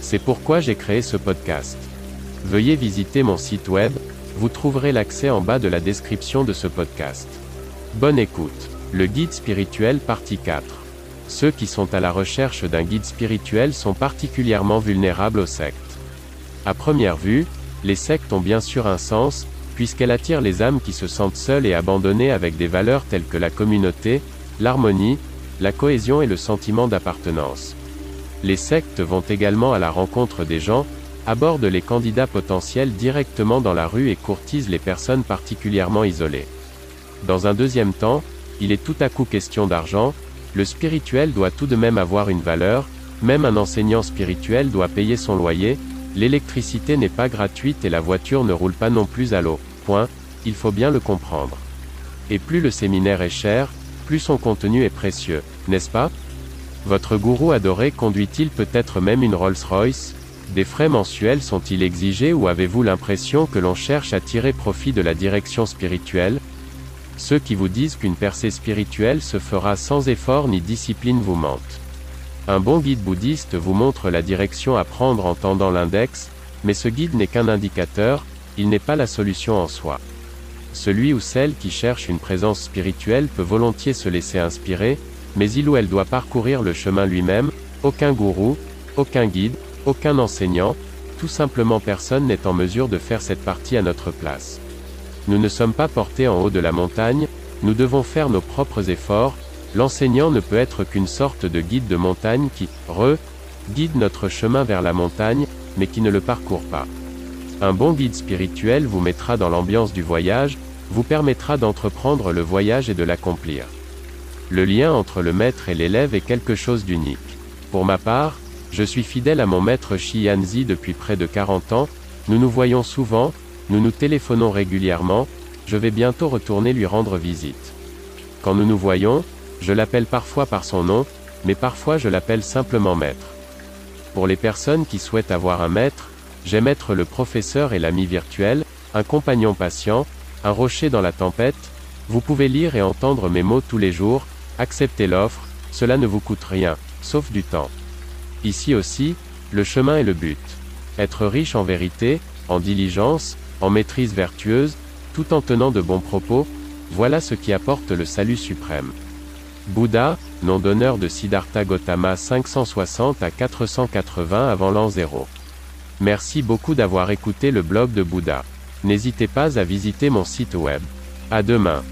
C'est pourquoi j'ai créé ce podcast. Veuillez visiter mon site web, vous trouverez l'accès en bas de la description de ce podcast. Bonne écoute. Le guide spirituel partie 4. Ceux qui sont à la recherche d'un guide spirituel sont particulièrement vulnérables aux sectes. À première vue, les sectes ont bien sûr un sens, puisqu'elles attirent les âmes qui se sentent seules et abandonnées avec des valeurs telles que la communauté, l'harmonie, la cohésion et le sentiment d'appartenance. Les sectes vont également à la rencontre des gens, abordent les candidats potentiels directement dans la rue et courtisent les personnes particulièrement isolées. Dans un deuxième temps, il est tout à coup question d'argent, le spirituel doit tout de même avoir une valeur, même un enseignant spirituel doit payer son loyer, l'électricité n'est pas gratuite et la voiture ne roule pas non plus à l'eau. Point, il faut bien le comprendre. Et plus le séminaire est cher, plus son contenu est précieux, n'est-ce pas? Votre gourou adoré conduit-il peut-être même une Rolls-Royce? Des frais mensuels sont-ils exigés ou avez-vous l'impression que l'on cherche à tirer profit de la direction spirituelle? Ceux qui vous disent qu'une percée spirituelle se fera sans effort ni discipline vous mentent. Un bon guide bouddhiste vous montre la direction à prendre en tendant l'index, mais ce guide n'est qu'un indicateur, il n'est pas la solution en soi. Celui ou celle qui cherche une présence spirituelle peut volontiers se laisser inspirer, mais il ou elle doit parcourir le chemin lui-même, aucun gourou, aucun guide, aucun enseignant, tout simplement personne n'est en mesure de faire cette partie à notre place. Nous ne sommes pas portés en haut de la montagne, nous devons faire nos propres efforts, l'enseignant ne peut être qu'une sorte de guide de montagne qui, re, guide notre chemin vers la montagne, mais qui ne le parcourt pas. Un bon guide spirituel vous mettra dans l'ambiance du voyage, vous permettra d'entreprendre le voyage et de l'accomplir. Le lien entre le maître et l'élève est quelque chose d'unique. Pour ma part, je suis fidèle à mon maître Shi Yanzi depuis près de 40 ans, nous nous voyons souvent, nous nous téléphonons régulièrement, je vais bientôt retourner lui rendre visite. Quand nous nous voyons, je l'appelle parfois par son nom, mais parfois je l'appelle simplement maître. Pour les personnes qui souhaitent avoir un maître, j'aime être le professeur et l'ami virtuel, un compagnon patient, un rocher dans la tempête, vous pouvez lire et entendre mes mots tous les jours, acceptez l'offre, cela ne vous coûte rien, sauf du temps. Ici aussi, le chemin est le but. Être riche en vérité, en diligence, en maîtrise vertueuse, tout en tenant de bons propos, voilà ce qui apporte le salut suprême. Bouddha, nom d'honneur de Siddhartha Gautama 560 à 480 avant l'an 0. Merci beaucoup d'avoir écouté le blog de Bouddha. N'hésitez pas à visiter mon site web. À demain.